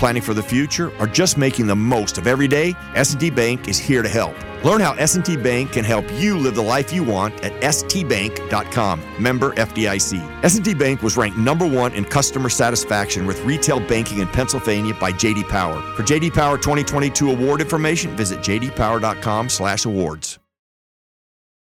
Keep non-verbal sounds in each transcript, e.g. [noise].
planning for the future, or just making the most of every day, S&T Bank is here to help. Learn how S&T Bank can help you live the life you want at stbank.com. Member FDIC. S&T Bank was ranked number 1 in customer satisfaction with retail banking in Pennsylvania by JD Power. For JD Power 2022 award information, visit jdpower.com/awards.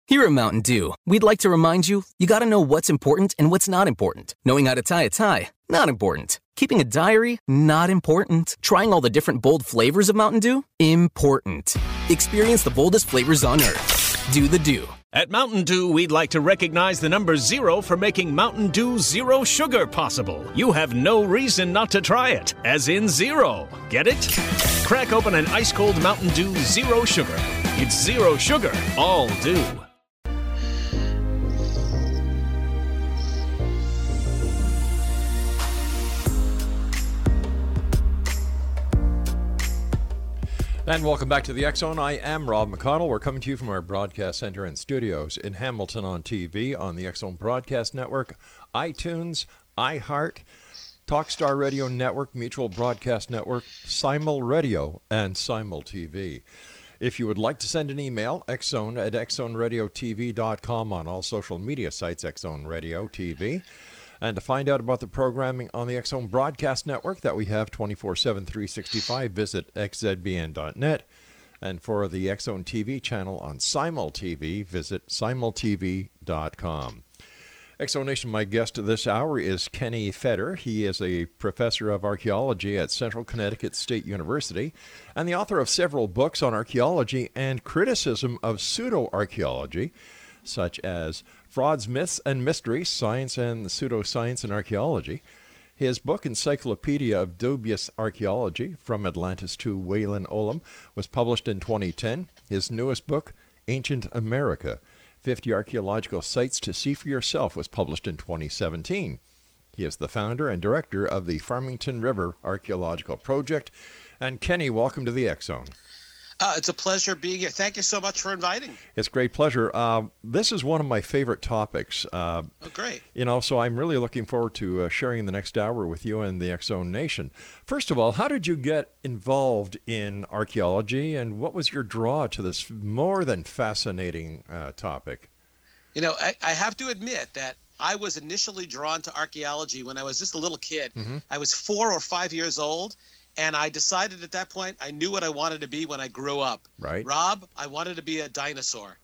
Here at Mountain Dew, we'd like to remind you, you got to know what's important and what's not important. Knowing how to tie a tie, not important. Keeping a diary, not important. Trying all the different bold flavors of Mountain Dew, important. Experience the boldest flavors on earth. Do the Dew. At Mountain Dew, we'd like to recognize the number zero for making Mountain Dew Zero Sugar possible. You have no reason not to try it, as in zero. Get it? Crack open an ice cold Mountain Dew Zero Sugar. It's zero sugar, all dew. And welcome back to the X Zone. I am Rob McConnell. We're coming to you from our broadcast center and studios in Hamilton on TV on the X Zone Broadcast Network, iTunes, iHeart, Talkstar Radio Network, Mutual Broadcast Network, Simul Radio, and Simul TV. If you would like to send an email, xzone at xzoneradiotv.com on all social media sites, X Zone Radio TV. And to find out about the programming on the Zone Broadcast Network that we have 24 7, 365, visit xzbn.net. And for the Zone TV channel on Simul TV, visit simultv.com. X Zone Nation, my guest this hour is Kenny Feder. He is a professor of archaeology at Central Connecticut State University and the author of several books on archaeology and criticism of pseudo archaeology, such as Frauds, Myths, and Mysteries Science and Pseudoscience in Archaeology. His book, Encyclopedia of Dubious Archaeology From Atlantis to Walam Olum, was published in 2010. His newest book, Ancient America 50 Archaeological Sites to See for Yourself, was published in 2017. He is the founder and director of the Farmington River Archaeological Project. And Kenny, welcome to the Zone. Uh, it's a pleasure being here. Thank you so much for inviting me. It's great pleasure. Uh, this is one of my favorite topics. Uh, oh, great. You know, so I'm really looking forward to uh, sharing the next hour with you and the Zone Nation. First of all, how did you get involved in archaeology, and what was your draw to this more than fascinating uh, topic? You know, I, I have to admit that I was initially drawn to archaeology when I was just a little kid. Mm-hmm. I was four or five years old, and I decided at that point I knew what I wanted to be when I grew up. Right. Rob, I wanted to be a dinosaur.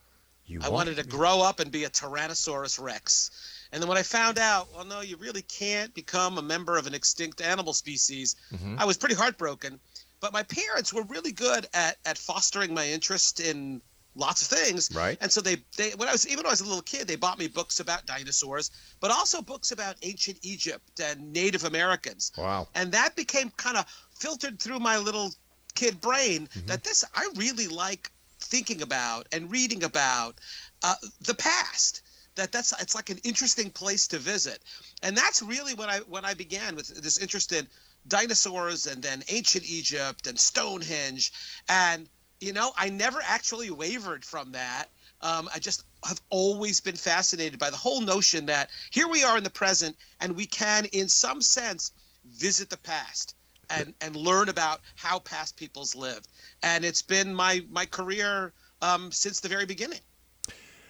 You I wanted to grow up and be a Tyrannosaurus Rex. And then when I found out, well, no, you really can't become a member of an extinct animal species, mm-hmm. I was pretty heartbroken. But my parents were really good at, at fostering my interest in lots of things. Right. And so they, they when I was even when I was a little kid, they bought me books about dinosaurs, but also books about ancient Egypt and Native Americans. Wow. And that became kind of filtered through my little kid brain mm-hmm. that this I really like thinking about and reading about uh, the past. That that's it's like an interesting place to visit, and that's really when I when I began with this interest in dinosaurs and then ancient Egypt and Stonehenge, and you know I never actually wavered from that. Um, I just have always been fascinated by the whole notion that here we are in the present and we can, in some sense, visit the past and and learn about how past peoples lived. And it's been my my career um, since the very beginning.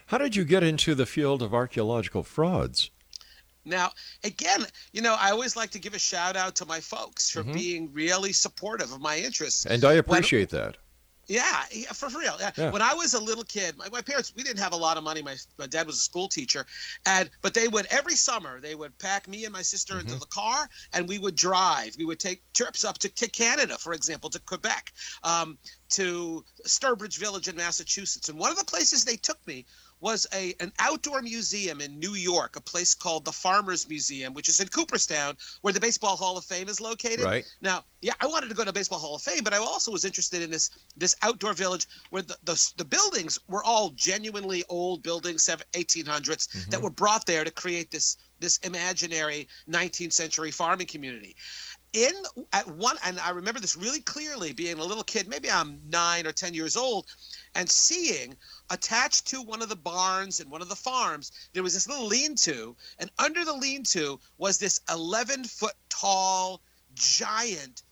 How did you get into the field of archaeological frauds? Now, again, you know, I always like to give a shout out to my folks for mm-hmm. being really supportive of my interests. And I appreciate when, that. Yeah, for, for real. Yeah. When I was a little kid, my, my parents we didn't have a lot of money. My, my dad was a school teacher, and but they would every summer they would pack me and my sister mm-hmm. into the car, and we would drive. We would take trips up to, to Canada, for example, to Quebec, um, to Sturbridge Village in Massachusetts. And one of the places they took me was a an outdoor museum in New York, a place called the Farmers Museum, which is in Cooperstown, where the Baseball Hall of Fame is located. Right. Now, yeah, I wanted to go to the Baseball Hall of Fame, but I also was interested in this this outdoor village where the the, the buildings were all genuinely old buildings, 1800s, mm-hmm. that were brought there to create this this imaginary 19th century farming community. in at one and i remember this really clearly being a little kid maybe i'm nine or ten years old and seeing attached to one of the barns and one of the farms there was this little lean-to and under the lean-to was this 11 foot tall giant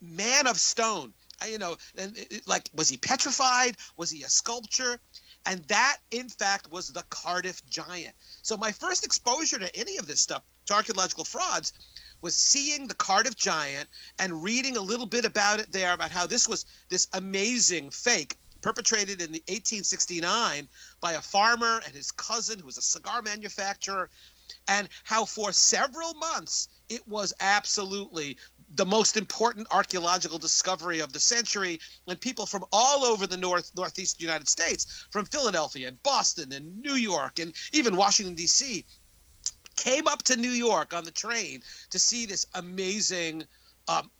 man of stone. I- you know and it- like was he petrified? Was he a sculpture? And that in fact was the cardiff giant. So my first exposure to any of this stuff to archaeological frauds was seeing the Cardiff Giant and reading a little bit about it there about how this was this amazing fake perpetrated in 1869 by a farmer and his cousin who was a cigar manufacturer and how for several months it was absolutely the most important archaeological discovery of the century and people from all over the north northeast united states from philadelphia and boston and new york and even washington d.c came up to New York on the train to see this amazing. Um,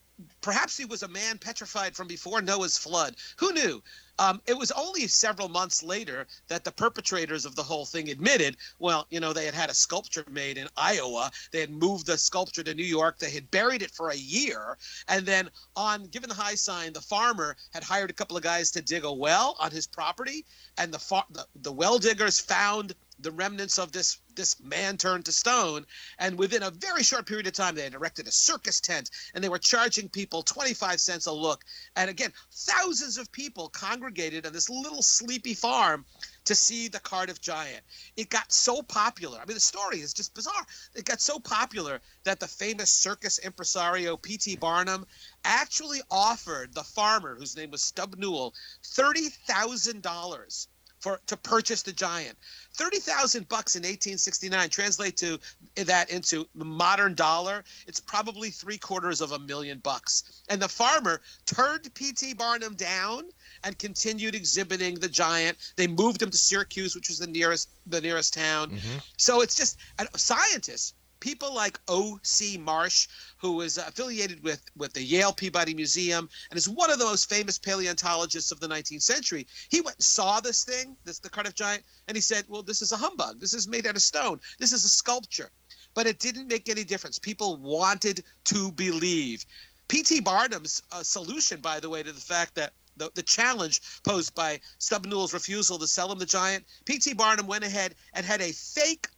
perhaps he was a man petrified from before Noah's flood. Who knew? Um, it was only several months later that the perpetrators of the whole thing admitted, well, you know, they had had a sculpture made in Iowa. They had moved the sculpture to New York. They had buried it for a year. And then, on given the high sign, the farmer had hired a couple of guys to dig a well on his property. And the, far- the, the well diggers found the remnants of this this man turned to stone. And within a very short period of time they had erected a circus tent and they were charging people 25 cents a look. And again thousands of people congregated on this little sleepy farm to see the cardiff giant. It got so popular. I mean the story is just bizarre. It got so popular that the famous circus impresario pt barnum actually offered the farmer whose name was stub newell $30000 for to purchase the giant. Thirty thousand bucks in 1869 translate to that into modern dollar. It's probably three quarters of a million bucks. And the farmer turned P.T. Barnum down and continued exhibiting the giant. They moved him to Syracuse, which was the nearest the nearest town. Mm-hmm. So it's just scientists. People like O.C. Marsh, who is affiliated with, with the Yale Peabody Museum and is one of the most famous paleontologists of the 19th century. He went and saw this thing, this the Cardiff Giant, and he said, "Well, this is a humbug. This is made out of stone. This is a sculpture." But it didn't make any difference. People wanted to believe. P.T. Barnum's uh, solution, by the way, to the fact that the, the challenge posed by Stub Newell's refusal to sell him the giant, P.T. Barnum went ahead and had a fake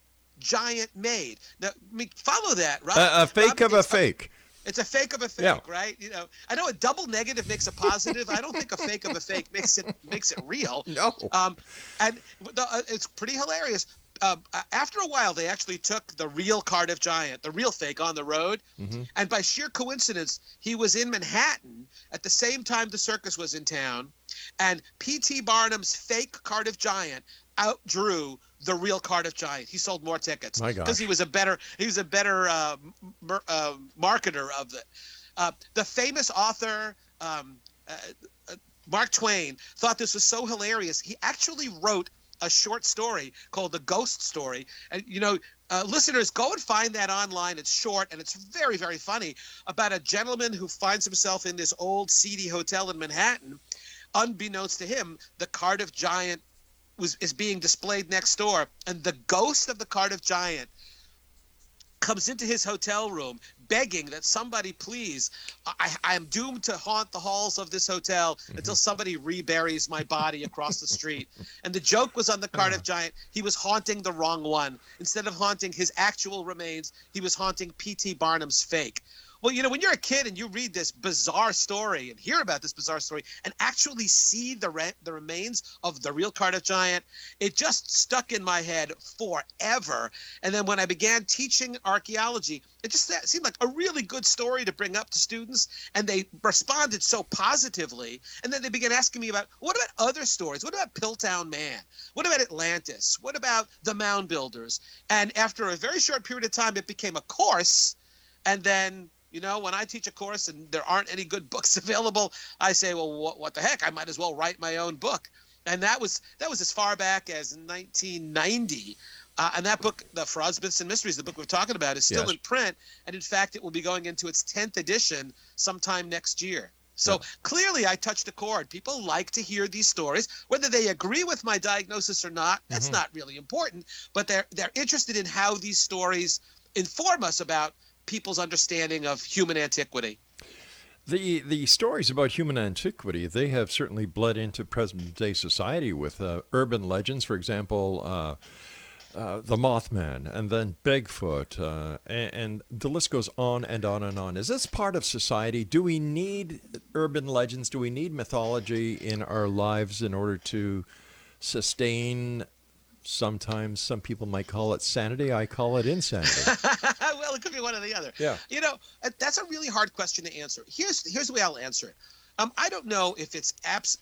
giant made. Now, I mean, follow that, right? A, a fake of a fake. It's a fake of a fake, Yeah. right? You know, I know a double negative makes a positive. I don't think a fake of a fake makes it makes it real. [laughs] No. Um, and the, uh, it's pretty hilarious. Um, a- after a while, they actually took the real Cardiff Giant, the real fake, on the road. And by sheer coincidence, he was in Manhattan at the same time the circus was in town. And P.T. Barnum's fake Cardiff Giant outdrew the real Cardiff Giant. He sold more tickets because he was a better he was a better uh, mer- uh, marketer of it. Uh, the famous author um, uh, uh, Mark Twain thought this was so hilarious. He actually wrote a short story called The Ghost Story. And, you know, uh, listeners, go and find that online. It's short and it's very, very funny about a gentleman who finds himself in this old, seedy hotel in Manhattan. Unbeknownst to him, the Cardiff Giant was is being displayed next door, and the ghost of the Cardiff Giant comes into his hotel room begging that somebody please I, I am doomed to haunt the halls of this hotel mm-hmm. until somebody reburies my body across the street. [laughs] And the joke was on the cardiff uh-huh. giant he was haunting the wrong one. Instead of haunting his actual remains he was haunting pt barnum's fake well, you know, when you're a kid and you read this bizarre story and hear about this bizarre story and actually see the re- the remains of the real Cardiff Giant, it just stuck in my head forever. And then when I began teaching archaeology, it just seemed like a really good story to bring up to students, and they responded so positively. And then they began asking me about what about other stories? What about Piltdown Man? What about Atlantis? What about the Mound Builders? And after a very short period of time, it became a course, and then you know, when I teach a course and there aren't any good books [laughs] available, I say, well, what, what the heck? I might as well write my own book. And that was that was as far back as 1990. Uh, and that book, The Myths, and Mysteries, the book we're talking about, is still Yes. in print. And in fact, it will be going into its 10th edition sometime next year. So clearly, I touched a chord. People like to hear these stories, whether they agree with my diagnosis or not. That's Mm-hmm. not really important. But they're they're interested in how these stories inform us about people's understanding of human antiquity. The the stories about human antiquity they have certainly bled into present day society with uh, urban legends, for example. Uh, uh, the Mothman, and then Bigfoot, uh, and, and, the list goes on and on and on. Is this part of society? Do we need urban legends? Do we need mythology in our lives in order to sustain? Sometimes some people might call it sanity. I call it insanity. [laughs] well, it could be one or the other. Yeah. You know, uh, that's a really hard question to answer. Here's here's the way I'll answer it. Um, I don't know if it's abs.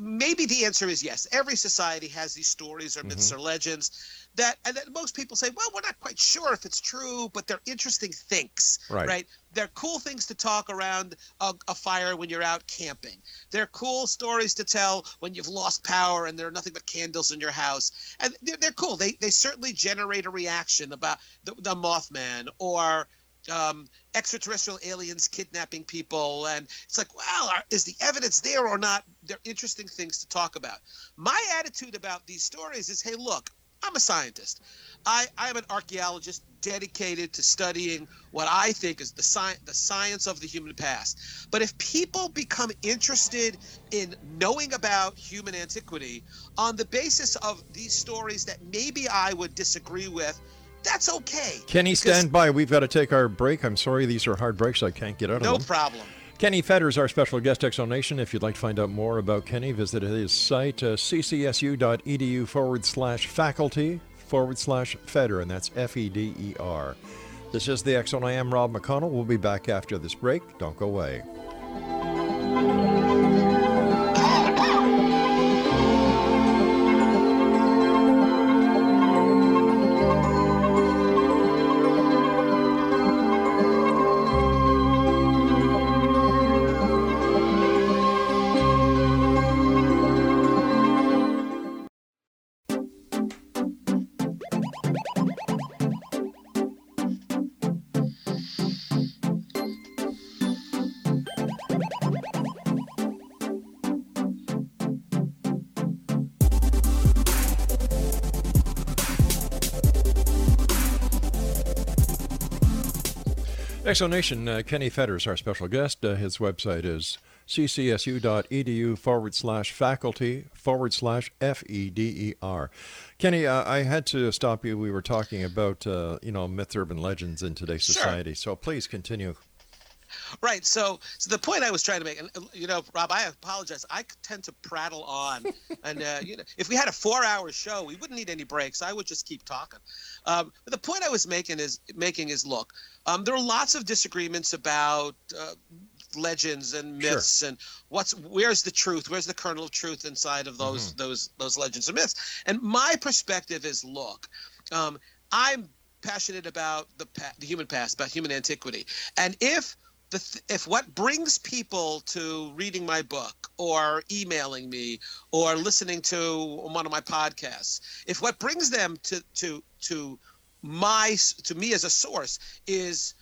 Maybe the answer is yes. Every society has these stories or myths mm-hmm. or legends that and that most people say, well, we're not quite sure if it's true, but they're interesting things, right? right? They're cool things to talk around a, a, fire when you're out camping. They're cool stories to tell when you've lost power and there are nothing but candles in your house, and they're, they're cool. They they certainly generate a reaction about the, the Mothman or um, extraterrestrial aliens kidnapping people, and it's like, well, are, is the evidence there or not? They're interesting things to talk about. My attitude about these stories is, hey, look, I'm a scientist. I, I'm an archaeologist dedicated to studying what I think is the, sci- the science of the human past. But if people become interested in knowing about human antiquity on the basis of these stories that maybe I would disagree with, that's okay. Kenny, stand by. We've got to take our break. I'm sorry, these are hard breaks. I can't get out no of them. No problem. Kenny Feder is our special guest, X Zone Nation. If you'd like to find out more about Kenny, visit his site, uh, ccsu.edu forward slash faculty forward slash Feder, and that's F E D E R. This is the X Zone. I am Rob McConnell. We'll be back after this break. Don't go away. X Zone Nation, uh, Kenny Feder is our special guest. Uh, his website is ccsu.edu forward slash faculty forward slash F E D E R. Kenny, uh, I had to stop you. We were talking about, uh, you know, myth, urban legends in today's society. Sure. So please continue. Right. So, so the point I was trying to make, and you know, Rob, I apologize. I tend to prattle on, [laughs] and uh, you know, if we had a four-hour show, we wouldn't need any breaks. I would just keep talking. Um, but the point I was making is making is look, um, there are lots of disagreements about uh, legends and myths sure. and what's where's the truth where's the kernel of truth inside of those mm-hmm. those those legends and myths and my perspective is look um, i'm passionate about the, the human past about human antiquity and if the, if what brings people to reading my book or emailing me or listening to one of my podcasts if what brings them to to to my to me as a source is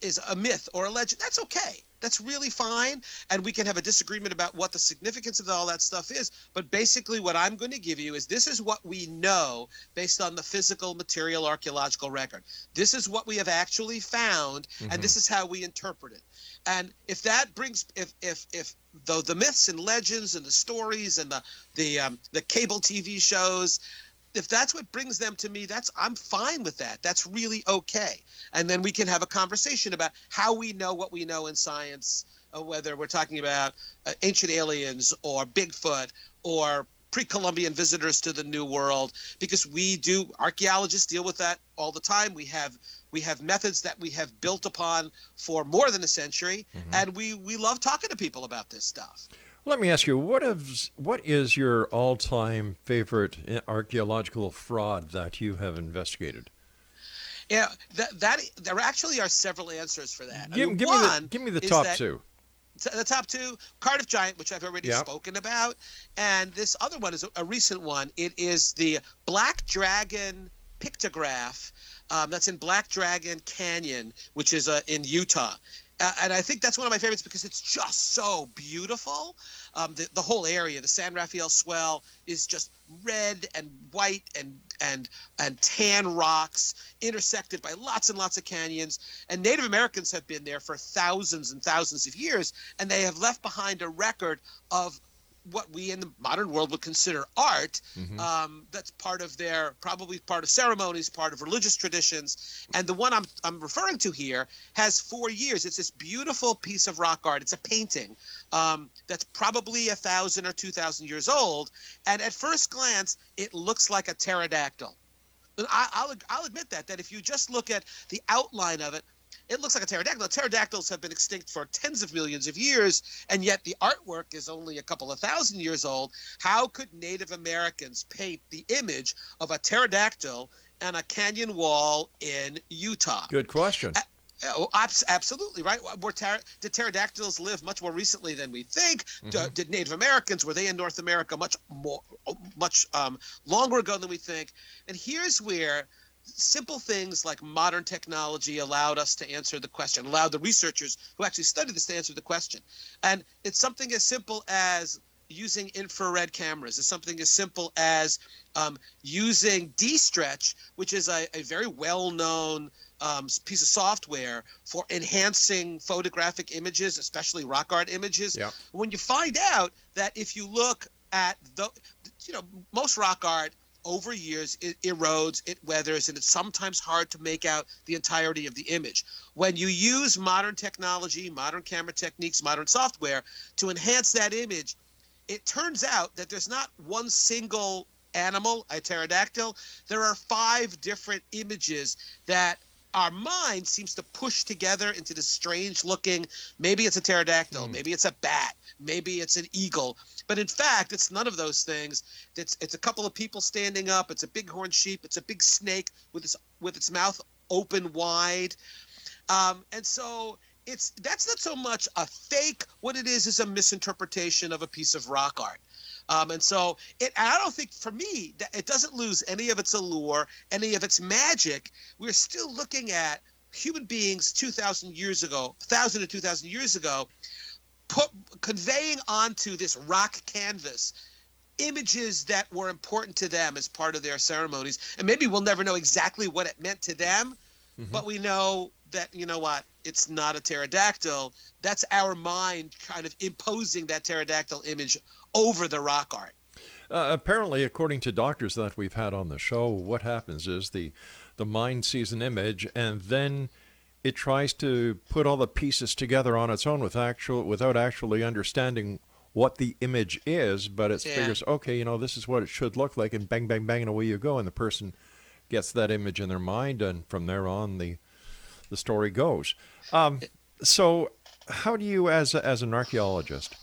is a myth or a legend. That's okay. That's really fine. And we can have a disagreement about what the significance of all that stuff is. But basically what i'm going to give you is this is what we know based on the physical material archaeological record. This is what we have actually found mm-hmm. and this is how we interpret it. And if that brings if if if though the myths and legends and the stories and the the um, the cable tv shows if that's what brings them to me, that's I'm fine with that. That's really okay. And then we can have a conversation about how we know what we know in science, uh, whether we're talking about uh, ancient aliens or Bigfoot or pre-Columbian visitors to the New World, because we do archaeologists deal with that all the time. We have we have methods that we have built upon for more than a century, mm-hmm. and we we love talking to people about this stuff. Let me ask you, what is, what is your all time favorite archaeological fraud that you have investigated? Yeah, that, that there actually are several answers for that. Give, I mean, give one me the, give me the top that, two. The top two, Cardiff Giant, which I've already yep. spoken about, and this other one is a, a recent one. It is the Black Dragon pictograph um, that's in Black Dragon Canyon, which is uh, in Utah. And I think that's one of my favorites because it's just so beautiful. Um, the, the whole area, the San Rafael Swell, is just red and white and and and tan rocks intersected by lots and lots of canyons. And Native Americans have been there for thousands and thousands of years, and they have left behind a record of what we in the modern world would consider art. Mm-hmm. Um, that's part of their probably part of ceremonies, part of religious traditions. And the one I'm I'm referring to here has four years. It's this beautiful piece of rock art. It's a painting um, that's probably a thousand or two thousand years old. And at first glance, it looks like a pterodactyl. I, will I'll admit that that if you just look at the outline of it, it looks like a pterodactyl. Pterodactyls have been extinct for tens of millions of years, and yet the artwork is only a couple of thousand years old. How could Native Americans paint the image of a pterodactyl on a canyon wall in Utah? Good question. Uh, Oh, absolutely right. Were ter- did pterodactyls live much more recently than we think? Mm-hmm. did Native Americans were they in North America much more, much um, longer ago than we think? And here's where simple things like modern technology allowed us to answer the question, allowed the researchers who actually studied this to answer the question. And it's something as simple as using infrared cameras. It's something as simple as um, using D-Stretch, which is a, a very well-known um, piece of software for enhancing photographic images, especially rock art images. Yeah. When you find out that if you look at the, you know, most rock art over years it erodes, it weathers, and it's sometimes hard to make out the entirety of the image. When you use modern technology, modern camera techniques, modern software to enhance that image, it turns out that there's not one single animal, a pterodactyl. There are five different images that our mind seems to push together into this strange looking maybe it's a pterodactyl, mm. maybe it's a bat, maybe it's an eagle but in fact, it's none of those things. It's it's a couple of people standing up. It's a bighorn sheep. It's a big snake with its with its mouth open wide, um, and so it's that's not so much a fake. What it is is a misinterpretation of a piece of rock art. Um, and so it, I don't think for me that it doesn't lose any of its allure, any of its magic. We're still looking at human beings 2,000 years ago, 1,000 to 2,000 years ago, put conveying onto this rock canvas images that were important to them as part of their ceremonies. And maybe we'll never know exactly what it meant to them, mm-hmm. but we know that you know what it's not a pterodactyl that's our mind kind of imposing that pterodactyl image over the rock art uh, apparently according to doctors that we've had on the show what happens is the the mind sees an image and then it tries to put all the pieces together on its own with actual without actually understanding what the image is, but it yeah. figures, okay, you know, this is what it should look like, and bang, bang, bang, and away you go, and the person gets that image in their mind, and from there on, the the story goes. Um, so, how do you, as a, as an archaeologist,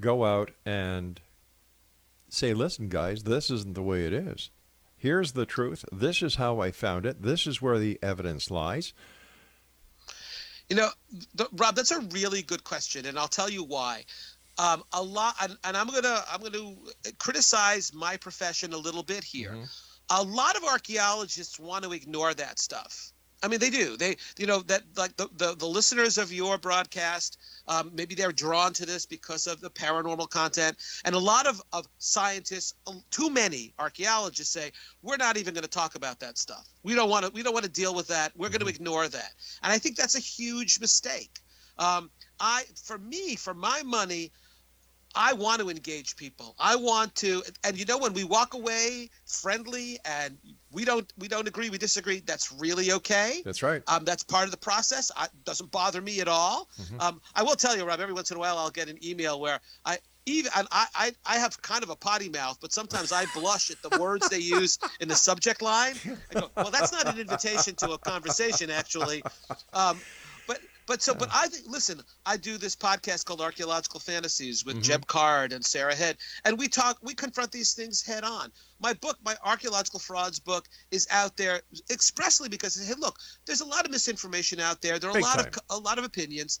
go out and say, listen, guys, this isn't the way it is. Here's the truth. This is how I found it. This is where the evidence lies. You know, Rob, that's a really good question, and I'll tell you why. Um, a lot, and, and, I'm gonna I'm gonna criticize my profession a little bit here. Mm-hmm. A lot of archaeologists want to ignore that stuff. I mean, they do. They, you know, that like the, the, the listeners of your broadcast, um, maybe they're drawn to this because of the paranormal content. And a lot of, of scientists, um, too many archaeologists say, we're not even going to talk about that stuff. We don't want to, we don't want to deal with that. We're going to mm-hmm. ignore that. And I think that's a huge mistake. Um, I, for me, for my money, I want to engage people. I want to, and you know, when we walk away friendly and we don't we don't agree, we disagree. That's really okay. That's right. Um, that's part of the process. It doesn't bother me at all. Mm-hmm. Um, I will tell you, Rob. Every once in a while, I'll get an email where I even and I, I I have kind of a potty mouth, but sometimes I blush at the [laughs] words they use in the subject line. I go, well, that's not an invitation to a conversation, actually. [laughs] Um, but so, but I think, listen, I do this podcast called Archaeological Fantasies with mm-hmm. Jeb Card and Sarah Head, and we talk, we confront these things head on. My book, my Archaeological Frauds book, is out there expressly because, hey, look, there's a lot of misinformation out there. There are Big a lot time. of a lot of opinions.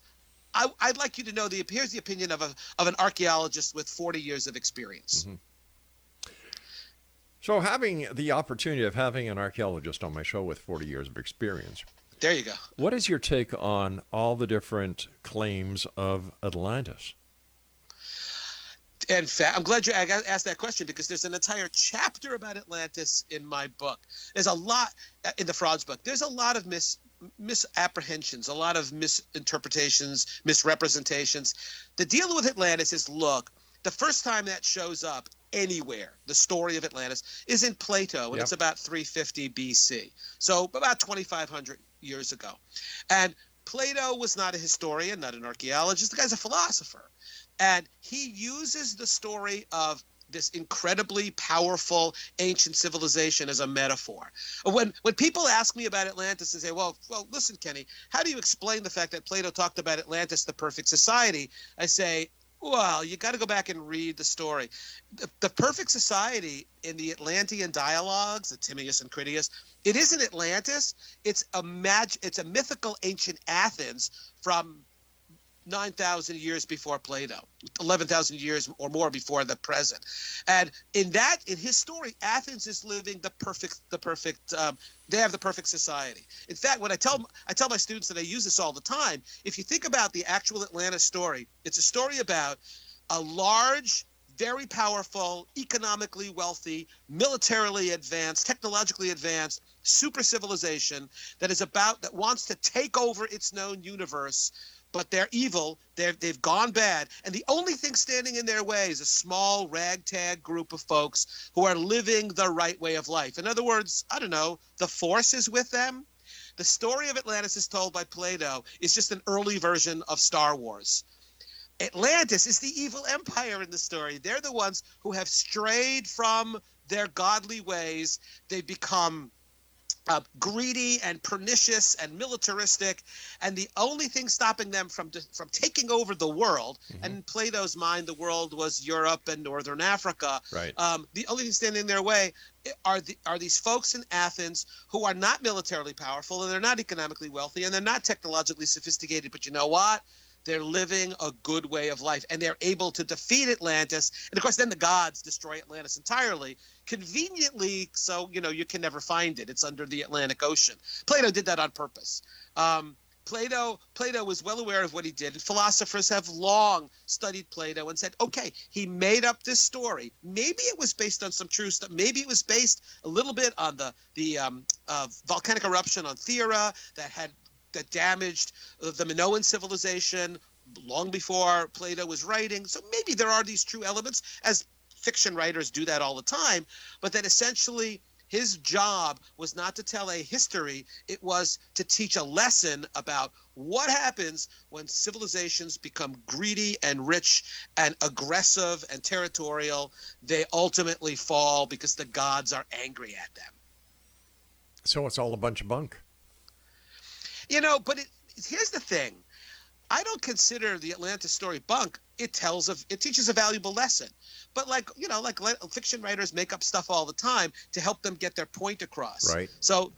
I, would like you to know the here's the opinion of a of an archaeologist with 40 years of experience. Mm-hmm. So, having the opportunity of having an archaeologist on my show with 40 years of experience, There you go. What is your take on all the different claims of Atlantis? In fact, I'm glad you asked that question because there's an entire chapter about Atlantis in my book. There's a lot uh, in the frauds book. There's a lot of mis misapprehensions, a lot of misinterpretations, misrepresentations. The deal with Atlantis is look, the first time that shows up anywhere, the story of Atlantis, is in Plato, and yep. it's about 350 BC. So about 2,500 years ago. And Plato was not a historian, not an archaeologist. The guy's a philosopher. And he uses the story of this incredibly powerful ancient civilization as a metaphor. When when people ask me about Atlantis and say, "Well, well, listen, Kenny, how do you explain the fact that Plato talked about Atlantis, the perfect society?" I say, "Well, you got to go back and read the story. The, the perfect society in the Atlantean dialogues, the Timaeus and Critias, it isn't Atlantis. It's a mag- It's a mythical ancient Athens from 9,000 years before Plato, 11,000 years or more before the present. And in that, in his story, Athens is living the perfect, the perfect, um, they have the perfect society. In fact, when I tell, I tell my students that I use this all the time, if you think about the actual Atlantis story, it's a story about a large, very powerful, economically wealthy, militarily advanced, technologically advanced super civilization that is about, that wants to take over its known universe but they're evil. They're, they've gone bad. And the only thing standing in their way is a small ragtag group of folks who are living the right way of life. In other words, I don't know, the force is with them. The story of Atlantis is told by Plato is just an early version of Star Wars. Atlantis is the evil empire in the story. They're the ones who have strayed from their godly ways. They've become uh, greedy and pernicious and militaristic, and the only thing stopping them from from taking over the world, mm-hmm. and in Plato's mind, the world was Europe and Northern Africa. Right. Um, the only thing standing in their way are the, are these folks in Athens who are not militarily powerful and they're not economically wealthy and they're not technologically sophisticated. But you know what? They're living a good way of life and they're able to defeat Atlantis. And of course, then the gods destroy Atlantis entirely, conveniently, so you know you can never find it. It's under the Atlantic Ocean. Plato did that on purpose. Um, Plato Plato was well aware of what he did. Philosophers have long studied Plato and said, okay, he made up this story. Maybe it was based on some true stuff. Maybe it was based a little bit on the the um, uh, volcanic eruption on Thera that had that damaged the Minoan civilization long before Plato was writing. So maybe there are these true elements, as fiction writers do that all the time, but that essentially his job was not to tell a history, it was to teach a lesson about what happens when civilizations become greedy and rich and aggressive and territorial. They ultimately fall because the gods are angry at them. So it's all a bunch of bunk. You know, but it, here's the thing. I don't consider the Atlantis story bunk. It tells of it teaches a valuable lesson. But like you know, like fiction writers make up stuff all the time to help them get their point across. Right. So,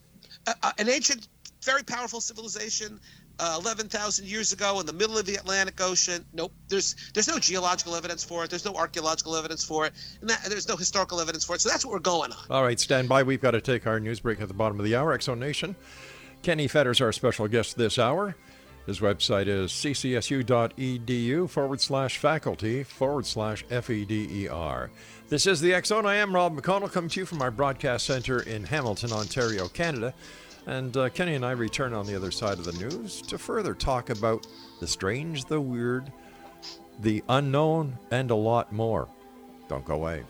uh, an ancient, very powerful civilization, uh, eleven thousand years ago in the middle of the Atlantic Ocean. Nope. There's there's no geological evidence for it. There's no archaeological evidence for it, and that, there's no historical evidence for it. So that's what we're going on. All right, stand by. We've got to take our news break at the bottom of the hour. X Zone Nation. Kenny Feder's, our special guest this hour. His website is ccsu.edu forward slash faculty forward slash FEDER. This is the Zone. I am Rob McConnell, coming to you from our broadcast center in Hamilton, Ontario, Canada. And uh, Kenny and I return on the other side of the news to further talk about the strange, the weird, the unknown, and a lot more. Don't go away.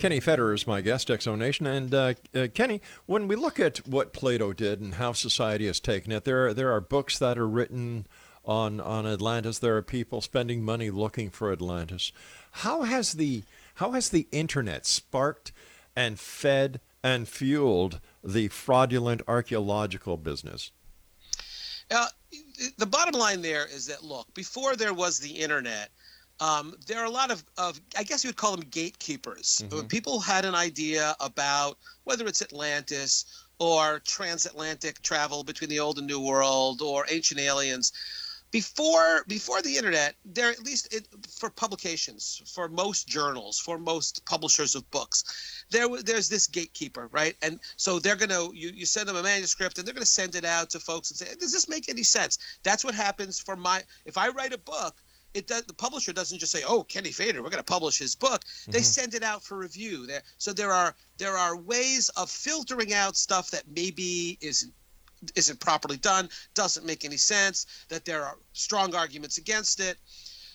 Kenny Feder's is my guest, X Zone Nation. And uh, uh, Kenny, when we look at what Plato did and how society has taken it, there, there are books that are written on on Atlantis. There are people spending money looking for Atlantis. How has the how has the internet sparked and fed and fueled the fraudulent archaeological business? Uh, the bottom line there is that look, before there was the internet, um, there are a lot of, of, I guess you would call them gatekeepers. Mm-hmm. People had an idea about whether it's Atlantis or transatlantic travel between the old and new world or ancient aliens before before the internet there at least it, for publications for most journals for most publishers of books there there's this gatekeeper right and so they're going to you, you send them a manuscript and they're going to send it out to folks and say does this make any sense that's what happens for my if i write a book it does the publisher doesn't just say oh kenny feder we're going to publish his book mm-hmm. they send it out for review there so there are there are ways of filtering out stuff that maybe isn't isn't properly done, doesn't make any sense, that there are strong arguments against it.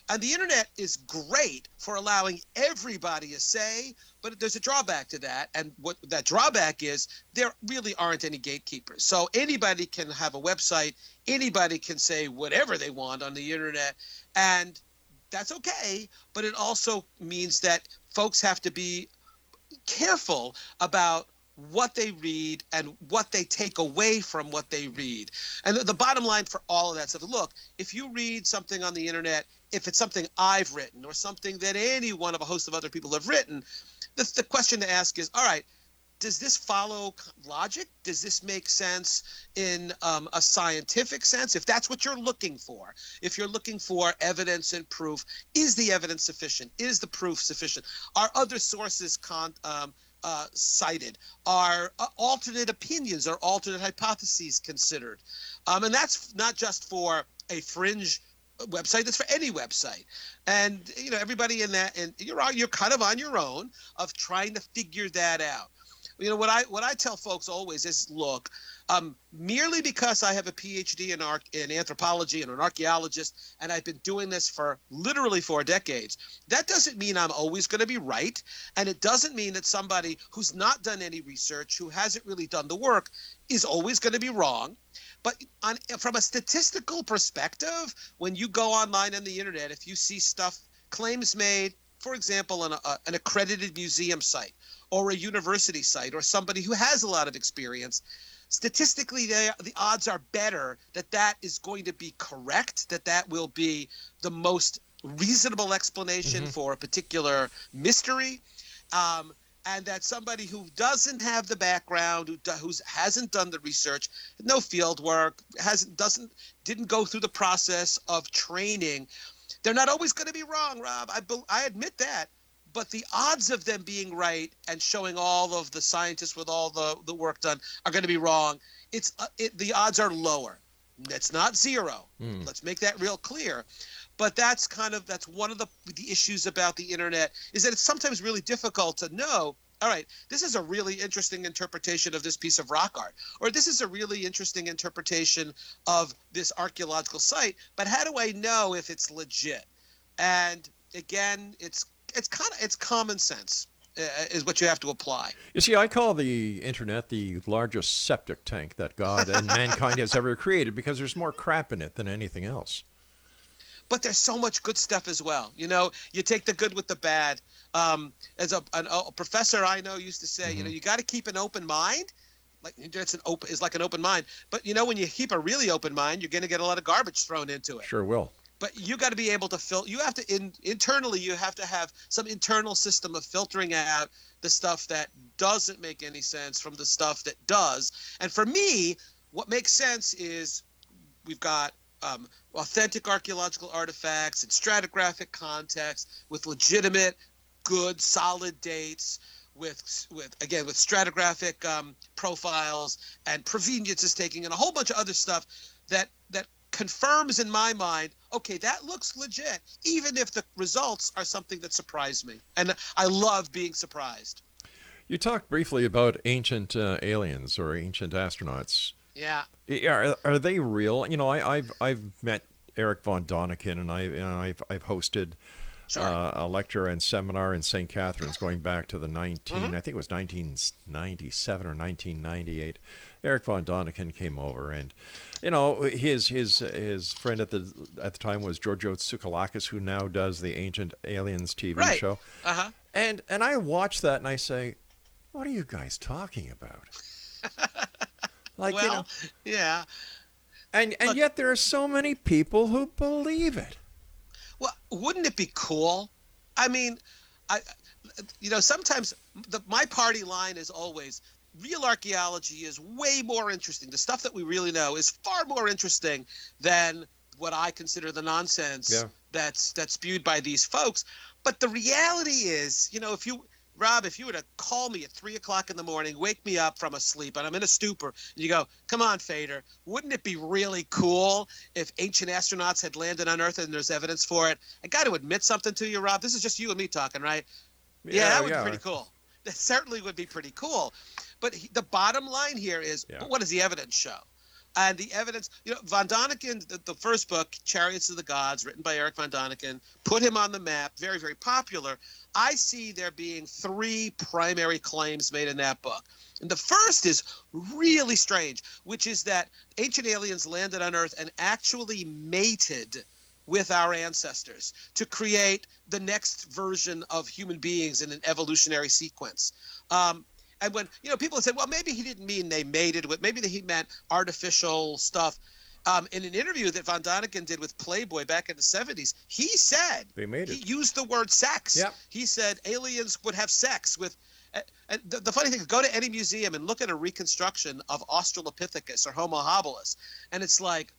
And the internet is great for allowing everybody a say, but there's a drawback to that. And what that drawback is, there really aren't any gatekeepers. So anybody can have a website, anybody can say whatever they want on the internet, and that's okay. But it also means that folks have to be careful about what they read and what they take away from what they read. And the, bottom line for all of that stuff look, if you read something on the internet, if it's something I've written or something that any one of a host of other people have written, the, the question to ask is all right, does this follow logic? Does this make sense in um, a scientific sense? If that's what you're looking for, if you're looking for evidence and proof, is the evidence sufficient? Is the proof sufficient? Are other sources con- um, uh, cited? Are uh, alternate opinions or alternate hypotheses considered? Um, and that's not just for a fringe website that's for any website and you know everybody in that and you're you're kind of on your own of trying to figure that out you know what i what i tell folks always is look um, merely because I have a PhD in, ar- in anthropology and an archaeologist, and I've been doing this for literally four decades, that doesn't mean I'm always going to be right. And it doesn't mean that somebody who's not done any research, who hasn't really done the work, is always going to be wrong. But on, from a statistical perspective, when you go online on the internet, if you see stuff, claims made, for example, on a, an accredited museum site or a university site or somebody who has a lot of experience, statistically they, the odds are better that that is going to be correct that that will be the most reasonable explanation mm-hmm. for a particular mystery um, and that somebody who doesn't have the background who who hasn't done the research no field work hasn't doesn't didn't go through the process of training they're not always going to be wrong rob I, I admit that but the odds of them being right and showing all of the scientists with all the, the work done are going to be wrong. It's uh, it, the odds are lower. It's not zero. Mm. Let's make that real clear. But that's kind of that's one of the the issues about the internet is that it's sometimes really difficult to know all right, this is a really interesting interpretation of this piece of rock art, or this is a really interesting interpretation of this archaeological site, but how do I know if it's legit? And again, it's it's kind of it's common sense uh, is what you have to apply. You see, I call the internet the largest septic tank that God and mankind has ever created because there's more crap in it than anything else. But there's so much good stuff as well. You know, you take the good with the bad. Um, as a, an, a, professor I know used to say, mm-hmm. you know, you got to keep an open mind. Like it's an open is like an open mind. But you know, when you keep a really open mind, you're going to get a lot of garbage thrown into it. Sure will but you got to be able to fill you have to in, internally you have to have some internal system of filtering out the stuff that doesn't make any sense from the stuff that does and for me what makes sense is we've got um, authentic archaeological artifacts in stratigraphic context with legitimate good solid dates with with again with stratigraphic um, profiles and proveniences taking and a whole bunch of other stuff that that confirms in my mind, okay, that looks legit, even if the results are something that surprised me. And I love being surprised. You talked briefly about ancient uh, aliens or ancient astronauts. Yeah. Are, are they real? You know, I, have I've met eric von Däniken, and I and I've I've hosted. Uh, a lecture and seminar in St. Catharines going back to the 19, I think it was 1997 or 1998. Eric von Daniken came over, and you know his his his friend at the at the time was Giorgio Tsoukalakis, who now does the Ancient Aliens TV Right. show. Uh huh. And and I watch that and I say, what are you guys talking about? [laughs] like you know, yeah. and and look- yet there are so many people who believe it. Well, wouldn't it be cool? I mean, I, you know, sometimes the, my party line is always real archaeology is way more interesting. The stuff that we really know is far more interesting than what I consider the nonsense Yeah. that's that's spewed by these folks. But the reality is, you know, if you Rob, if you were to call me at three o'clock in the morning, wake me up from a sleep, and I'm in a stupor, and you go, "Come on, Feder, wouldn't it be really cool if ancient astronauts had landed on Earth and there's evidence for it?" I got to admit something to you, Rob. This is just you and me talking, right? Yeah, that would be pretty cool. That certainly would be pretty cool. But he, the bottom line here is, Yeah. what does the evidence show? And the evidence, you know, Von Daniken, the, the first book, Chariots of the Gods, written by Erich Von Daniken, put him on the map, very, very popular. I see there being three primary claims made in that book. And the first is really strange, which is that ancient aliens landed on Earth and actually mated with our ancestors to create the next version of human beings in an evolutionary sequence. Um, and when you know people said, well, maybe he didn't mean they mated with, maybe he meant artificial stuff. Um, in an interview that Von Daniken did with Playboy back in the 70s, he said They mated. he used the word sex. Yep. He said aliens would have sex with. uh, And the, the funny thing is, go to any museum and look at a reconstruction of Australopithecus or Homo habilis, and it's like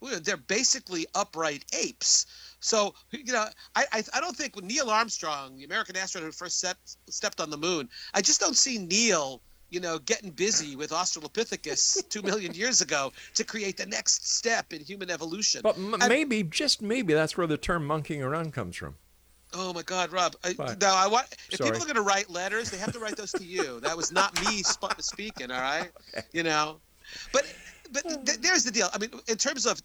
well, they're basically upright apes. So you know, I, I I don't think when Neil Armstrong, the American astronaut who first set, stepped on the moon, I just don't see Neil, you know, getting busy with Australopithecus [laughs] two million years ago to create the next step in human evolution. But m- And- maybe, just maybe, that's where the term monkeying around comes from. Oh my God, Rob! I, now I want if Sorry. people are going to write letters, they have to write those to you. That was not me sp- speaking. All right, [laughs] you know, but but th- there's the deal. I mean, in terms of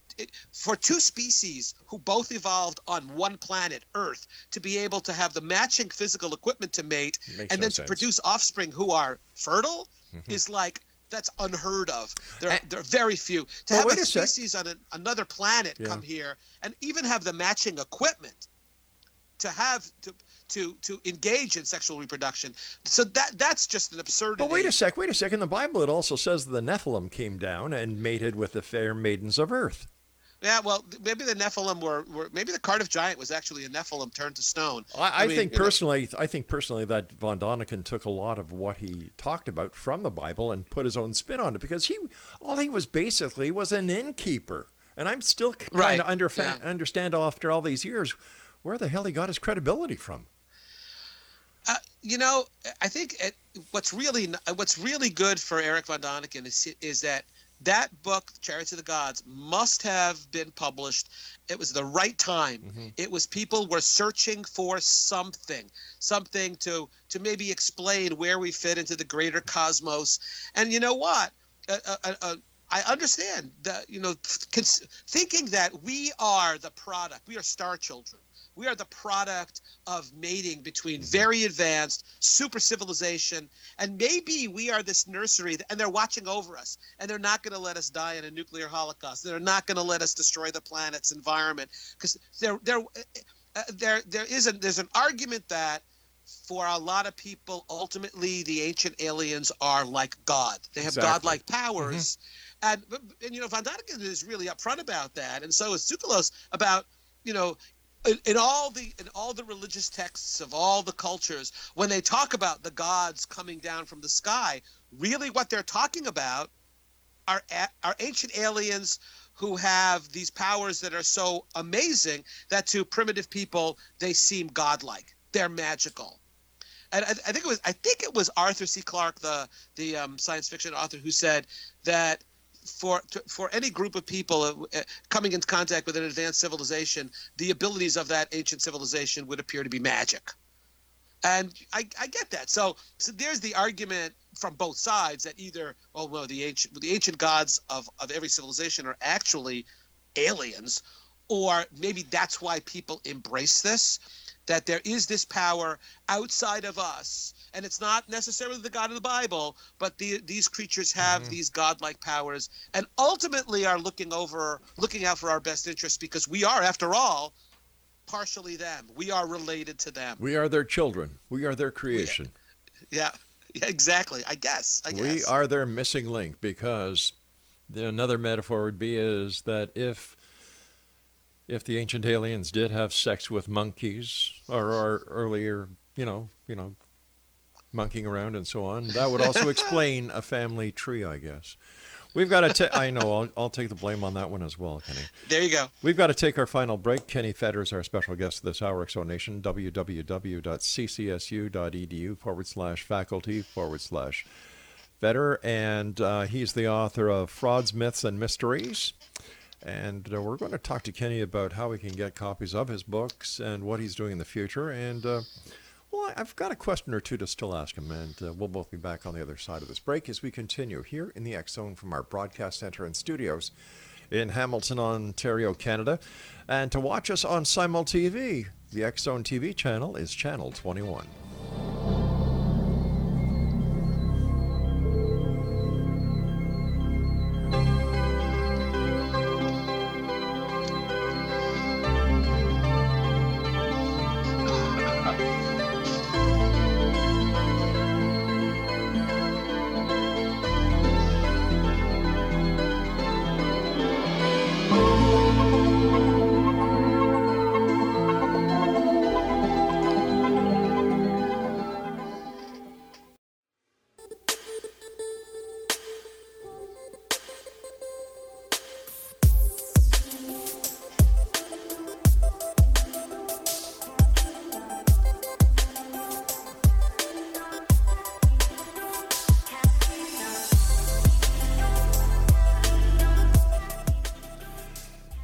for two species who both evolved on one planet, Earth, to be able to have the matching physical equipment to mate and no then sense. Mm-hmm. to produce offspring who are fertile is like. That's unheard of. There, And- there are very few. To Well, have wait a a species on an, another planet Yeah. come here and even have the matching equipment to have to to to engage in sexual reproduction. So that that's just an absurdity. But wait a sec, wait a sec. In the Bible, it also says the Nephilim came down and mated with the fair maidens of earth. Yeah, well, maybe the Nephilim were, were maybe the Cardiff Giant was actually a Nephilim turned to stone. I, I, mean, think you know, personally, I think personally that von Daniken took a lot of what he talked about from the Bible and put his own spin on it because he, all he was basically was an innkeeper, and I'm still trying Right, to underfa- yeah. understand after all these years where the hell he got his credibility from. Uh, you know, I think it, what's really what's really good for Erich von Daniken is is that that book, Chariots of the Gods, must have been published. It was the right time. It was people were searching for something, something to to maybe explain where we fit into the greater cosmos. And you know what? Uh, uh, uh, uh, I understand that you know thinking that we are the product, we are star children. We are the product of mating between very advanced super civilization, and maybe we are this nursery, and they're watching over us, and they're not going to let us die in a nuclear holocaust. They're not going to let us destroy the planet's environment because there, there, uh, there, there is a there's an argument that for a lot of people, ultimately, the ancient aliens are like God. They have Exactly. godlike powers. And, but- and, you know, Von Daniken is really upfront about that. And so is Tsoukalos about, you know, in, in all the in all the religious texts of all the cultures, when they talk about the gods coming down from the sky, really what they're talking about are are ancient aliens who have these powers that are so amazing that to primitive people they seem godlike. They're magical. And I, I think it was I think it was Arthur C. Clarke, the the um, science fiction author, who said that for to, for any group of people uh, uh, coming into contact with an advanced civilization, the abilities of that ancient civilization would appear to be magic. And I, I get that. So so there's the argument from both sides that either oh well the ancient the ancient gods of, of every civilization are actually aliens, or maybe that's why people embrace this. that there is this power outside of us and it's not necessarily the god of the bible but the, these creatures have Mm-hmm. these godlike powers and ultimately are looking over looking out for our best interests because we are after all partially them we are related to them We are their children. We are their creation. yeah yeah exactly i guess i guess We are their missing link because the, another metaphor would be is that if if the ancient aliens did have sex with monkeys or, or earlier, you know, you know, monkeying around and so on, that would also explain a family tree, I guess. We've got to. ta- I know. I'll, I'll take the blame on that one as well, Kenny. there you go We've got to take our final break. Kenny Feder is our special guest this hour, X Zone Nation. www.ccsu.edu forward slash faculty forward slash Feder. And uh, he's the author of Frauds, Myths, and Mysteries. And uh, we're going to talk to Kenny about how we can get copies of his books and what he's doing in the future. And, uh, well, I've got a question or two to still ask him. And uh, we'll both be back on the other side of this break as we continue here in the X Zone from our broadcast center and studios in Hamilton, Ontario, Canada. And to watch us on Simul TV, the X Zone TV channel is Channel 21.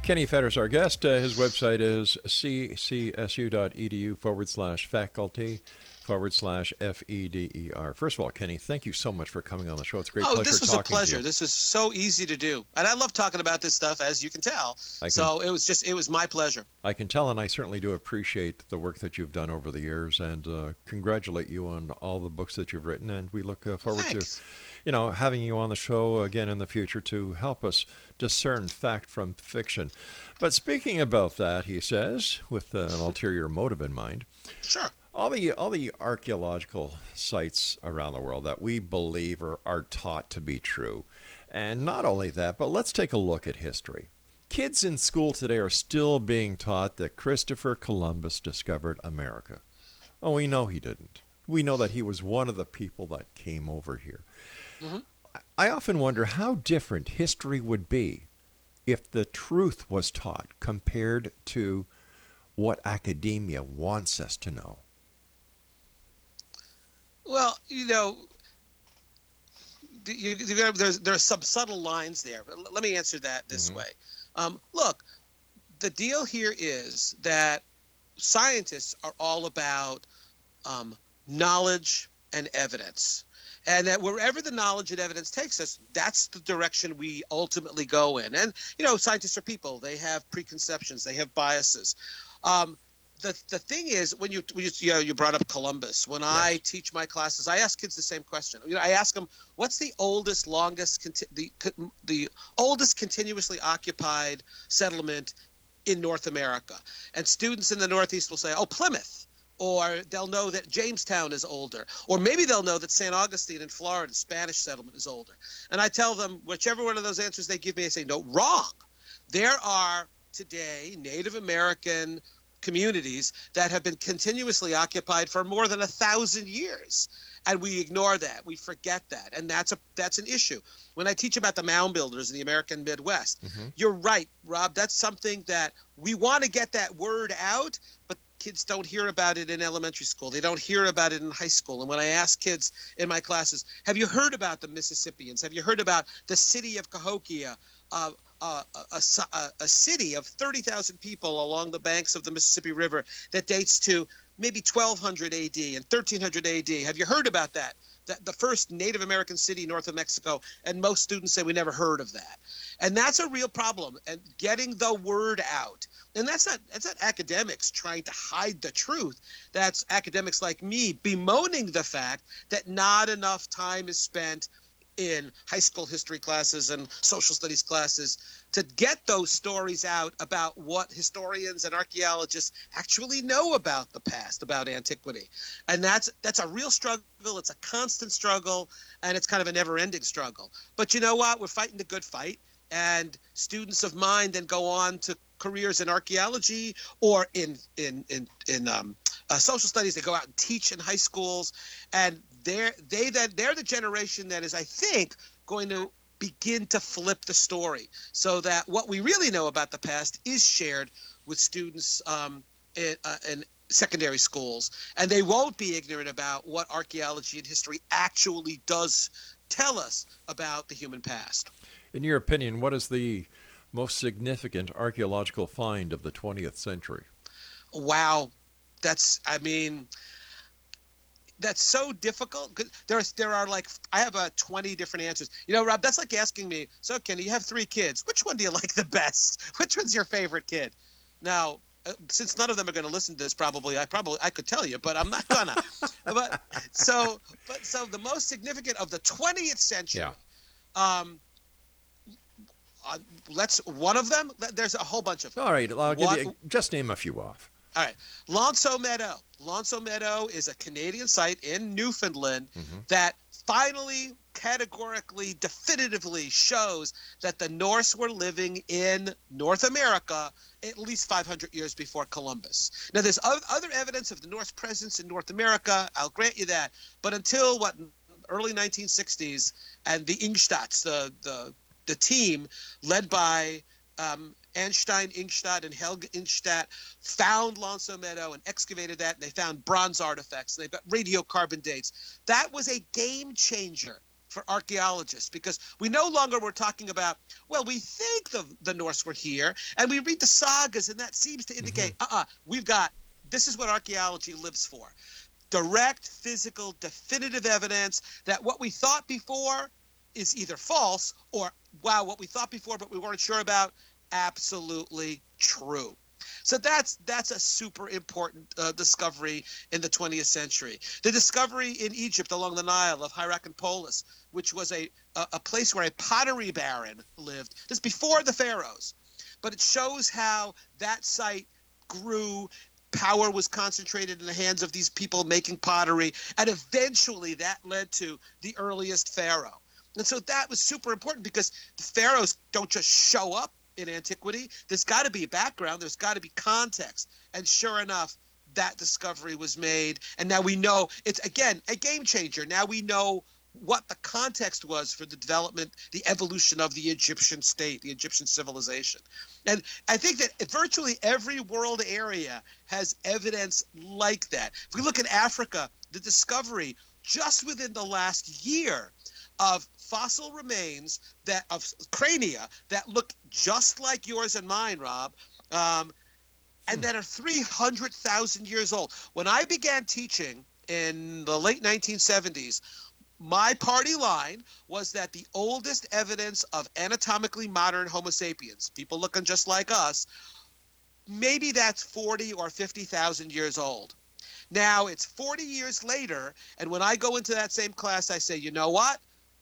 Kenny Feder's our guest. Uh, his website is ccsu.edu forward slash faculty forward slash F E D E R. First of all, Kenny, thank you so much for coming on the show. It's a great oh, pleasure this was a pleasure. This was so easy to do, and I love talking about this stuff, as you can tell. Can- So it was just, it was my pleasure. I can tell, and I certainly do appreciate the work that you've done over the years, and uh, congratulate you on all the books that you've written. And we look uh, forward Thanks. to, you know, having you on the show again in the future to help us discern fact from fiction. But speaking about that, he says, with an ulterior motive in mind, Sure. All the all the archaeological sites around the world that we believe are, are taught to be true. And not only that, but let's take a look at history. Kids in school today are still being taught that Christopher Columbus discovered America. Oh, we know he didn't. We know that he was one of the people that came over here. Mm-hmm. I- I often wonder how different history would be if the truth was taught compared to what academia wants us to know. Well, you know, you, you, there's there's some subtle lines there. But let me answer that this way. Um, look, the deal here is that scientists are all about um, knowledge and evidence. And that wherever the knowledge and evidence takes us, that's the direction we ultimately go in. And you know, scientists are people; they have preconceptions, they have biases. Um, the the thing is, when you when you, you, know, you brought up Columbus, when I teach my classes, I ask kids the same question. You know, I ask them, "What's the oldest, longest, conti- the the oldest continuously occupied settlement in North America?" And students in the Northeast will say, "Oh, Plymouth." Or they'll know that Jamestown is older. Or maybe they'll know that St. Augustine in Florida, Spanish settlement, is older. And I tell them, whichever one of those answers they give me, I say, no, wrong. There are today Native American communities that have been continuously occupied for more than a thousand years. And we ignore that. We forget that. And that's a that's an issue. When i teach about the mound builders in the american midwest you're right rob. That's something that we want to get that word out but kids don't hear about it in elementary school. They don't hear about it in high school. And when i ask kids in my classes have you heard about the mississippians? Have you heard about the city of cahokia uh, a, a, a city of 30,000 people along the banks of the Mississippi River that dates to maybe 1200 AD and 1300 AD. Have you heard about that? the, the first Native American city north of Mexico, and most students say we never heard of that. And that's a real problem. And getting the word out. And that's not that's not academics trying to hide the truth. That's academics like me bemoaning the fact that not enough time is spent in high school history classes and social studies classes to get those stories out about what historians and archaeologists actually know about the past about antiquity. And that's that's a real struggle. It's a constant struggle and it's kind of a never ending struggle. But you know what? We're fighting the good fight and students of mine then go on to careers in archaeology or in in in in um, uh, social studies. They go out and teach in high schools, and they're they that they're the generation that is, I think, going to begin to flip the story so that what we really know about the past is shared with students um, in, uh, in secondary schools, and they won't be ignorant about what archaeology and history actually does tell us about the human past. In your opinion, what is the most significant archaeological find of the 20th century? Wow, that's I mean that's so difficult. There's there are like I have a uh, 20 different answers. You know, Rob, that's like asking me, so Kenny, you have three kids. Which one do you [laughs] like the best? Which one's your favorite kid? Now, uh, since none of them are going to listen to this, probably I probably I could tell you, but I'm not [laughs] gonna. but so, but so the most significant of the 20th century. Yeah. Um, uh, let's one of them. There's a whole bunch of. Them. All right, I'll give you, just name a few off. All right, L'Anse Meadow. L'Anse Meadow is a Canadian site in Newfoundland mm-hmm. that finally, categorically, definitively shows that the Norse were living in North America at least 500 years before Columbus. Now, there's other evidence of the Norse presence in North America. I'll grant you that, but until what early 1960s, and the Ingstads, the the the team led by um, Anne Stine Ingstad and Helge Ingstad found L'Anse Meadow and excavated that, and they found bronze artifacts. And they've got radiocarbon dates. That was a game changer for archaeologists because we no longer were talking about, well, we think the, the Norse were here, and we read the sagas, and that seems to indicate, mm-hmm. uh uh-uh, we've got this is what archaeology lives for direct, physical, definitive evidence that what we thought before is either false or, wow, what we thought before but we weren't sure about absolutely true. So that's that's a super important uh, discovery in the 20th century. The discovery in Egypt along the Nile of Hierakonpolis, which was a, a, a place where a pottery baron lived. This before the pharaohs, but it shows how that site grew. Power was concentrated in the hands of these people making pottery, and eventually that led to the earliest pharaoh. And so that was super important because the pharaohs don't just show up in antiquity. There's got to be a background, there's got to be context. And sure enough, that discovery was made. And now we know it's, again, a game changer. Now we know what the context was for the development, the evolution of the Egyptian state, the Egyptian civilization. And I think that virtually every world area has evidence like that. If we look at Africa, the discovery just within the last year of fossil remains that of crania that look just like yours and mine, Rob, um, and hmm. that are 300,000 years old. When I began teaching in the late 1970s, my party line was that the oldest evidence of anatomically modern Homo sapiens, people looking just like us, maybe that's 40 or 50,000 years old. Now it's 40 years later, and when I go into that same class, I say, you know what?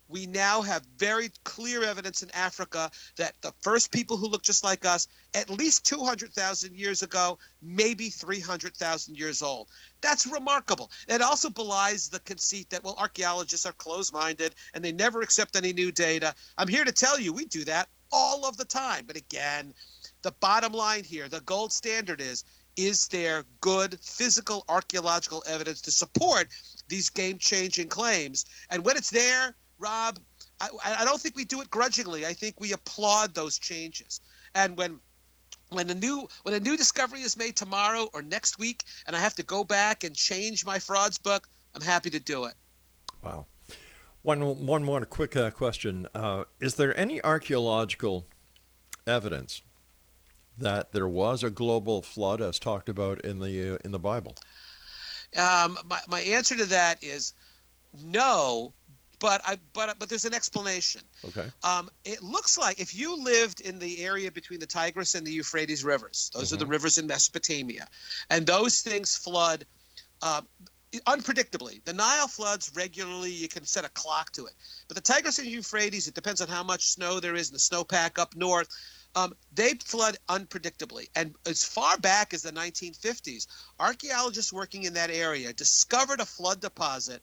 We now have very clear evidence in Africa that the first people who looked just like us, at least 200,000 years ago, maybe 300,000 years old. That's remarkable. It also belies the conceit that, well, archaeologists are closed minded and they never accept any new data. I'm here to tell you we do that all of the time. But again, the bottom line here, the gold standard is is there good physical archaeological evidence to support these game changing claims? And when it's there, Rob, I, I don't think we do it grudgingly. I think we applaud those changes. And when when a new when a new discovery is made tomorrow or next week, and I have to go back and change my frauds book, I'm happy to do it. Wow. One one more quick uh, question: uh, Is there any archaeological evidence that there was a global flood, as talked about in the uh, in the Bible? Um, my my answer to that is no, but I but but there's an explanation. Okay. Um, it looks like if you lived in the area between the Tigris and the Euphrates rivers, those are the rivers in Mesopotamia, and those things flood uh, unpredictably. The Nile floods regularly. You can set a clock to it. But the Tigris and Euphrates, it depends on how much snow there is in the snowpack up north. Um, they flood unpredictably. And as far back as the 1950s, archaeologists working in that area discovered a flood deposit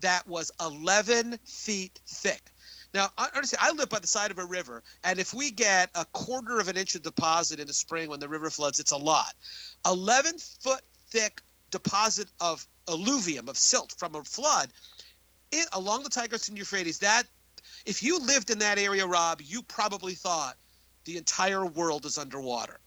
that was 11 feet thick. Now, honestly, I live by the side of a river, and if we get a quarter of an inch of deposit in the spring when the river floods, it's a lot. 11 foot thick deposit of alluvium, of silt from a flood it, along the Tigris and Euphrates. That, if you lived in that area, Rob, you probably thought the entire world is underwater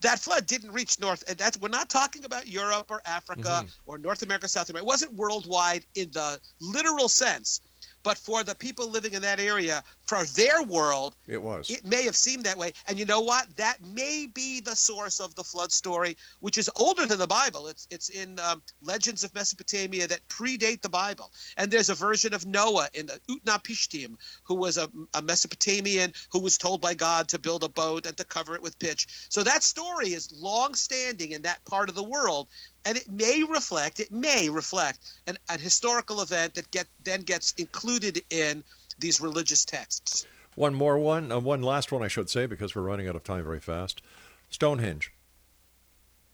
that flood didn't reach North. And that's we're not talking about Europe or Africa Mhm. or North America, South America. It wasn't worldwide in the literal sense, but for the people living in that area, for their world, It was. it may have seemed that way. And you know what? That may be the source of the flood story, which is older than the Bible. It's it's in um, legends of Mesopotamia that predate the Bible. And there's a version of Noah in the Utnapishtim, who was a, a Mesopotamian who was told by God to build a boat and to cover it with pitch. So that story is long standing in that part of the world. And it may reflect, it may reflect an, an historical event that get then gets included in these religious texts. One more one, uh, one last one, I should say, because we're running out of time very fast. Stonehenge.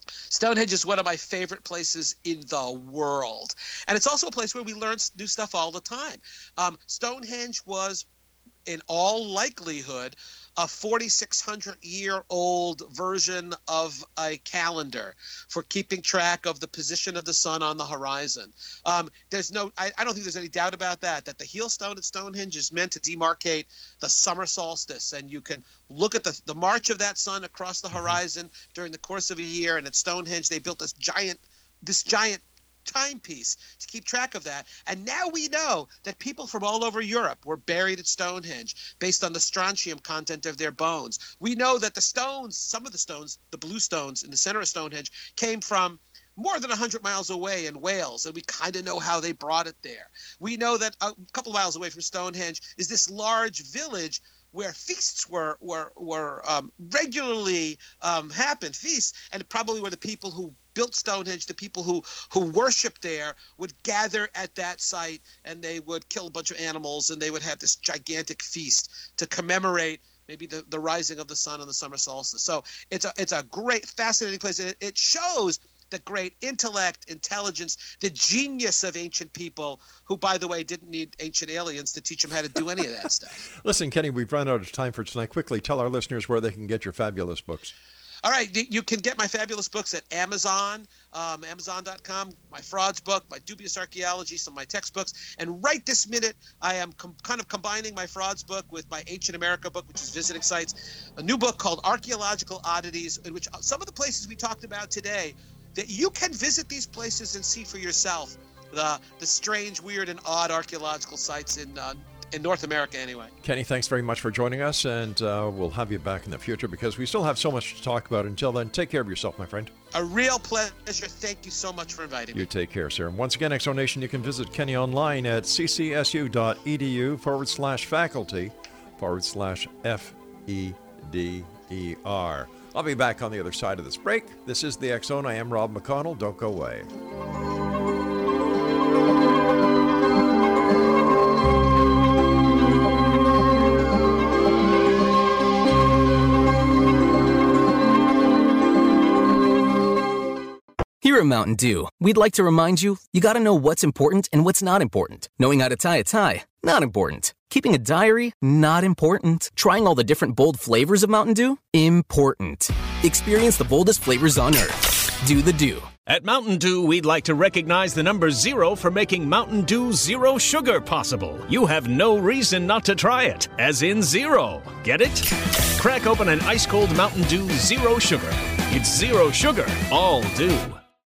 Stonehenge is one of my favorite places in the world. And it's also a place where we learn new stuff all the time. Um, Stonehenge was, in all likelihood, a 4,600 year old version of a calendar for keeping track of the position of the sun on the horizon. Um, there's no, I, I don't think there's any doubt about that, that the heel stone at Stonehenge is meant to demarcate the summer solstice. And you can look at the, the march of that sun across the horizon during the course of a year. And at Stonehenge, they built this giant, this giant timepiece to keep track of that. And now we know that people from all over Europe were buried at Stonehenge based on the strontium content of their bones. We know that the stones, some of the stones, the blue stones in the center of Stonehenge, came from more than 100 miles away in Wales, and we kind of know how they brought it there. We know that a couple miles away from Stonehenge is this large village where feasts were were were um, regularly um, happened feasts, and probably where the people who built Stonehenge, the people who who worshipped there, would gather at that site, and they would kill a bunch of animals, and they would have this gigantic feast to commemorate maybe the, the rising of the sun and the summer solstice. So it's a it's a great, fascinating place. It, it shows the great intellect, intelligence, the genius of ancient people, who, by the way, didn't need ancient aliens to teach them how to do any of that stuff. [laughs] Listen, Kenny, we've run out of time for tonight. Quickly, tell our listeners where they can get your fabulous books. All right, you can get my fabulous books at Amazon, um, Amazon.com. My frauds book, my dubious archaeology, some of my textbooks, and right this minute, I am com- kind of combining my frauds book with my Ancient America book, which is visiting sites. A new book called Archaeological Oddities, in which some of the places we talked about today, that you can visit these places and see for yourself the the strange, weird, and odd archaeological sites in uh, in North America, anyway. Kenny, thanks very much for joining us, and uh, we'll have you back in the future because we still have so much to talk about. Until then, take care of yourself, my friend. A real pleasure. Thank you so much for inviting me. You take care, sir. And once again, X Zone Nation, you can visit Kenny online at ccsu.edu forward slash faculty forward slash F E D E R. I'll be back on the other side of this break. This is the X Zone. I am Rob McConnell. Don't go away. Here at Mountain Dew, we'd like to remind you you gotta know what's important and what's not important. Knowing how to tie a tie, not important. Keeping a diary, not important. Trying all the different bold flavors of Mountain Dew, important. Experience the boldest flavors on earth. Do the Dew. At Mountain Dew, we'd like to recognize the number zero for making Mountain Dew Zero Sugar possible. You have no reason not to try it, as in zero. Get it? Crack open an ice cold Mountain Dew Zero Sugar. It's zero sugar, all dew.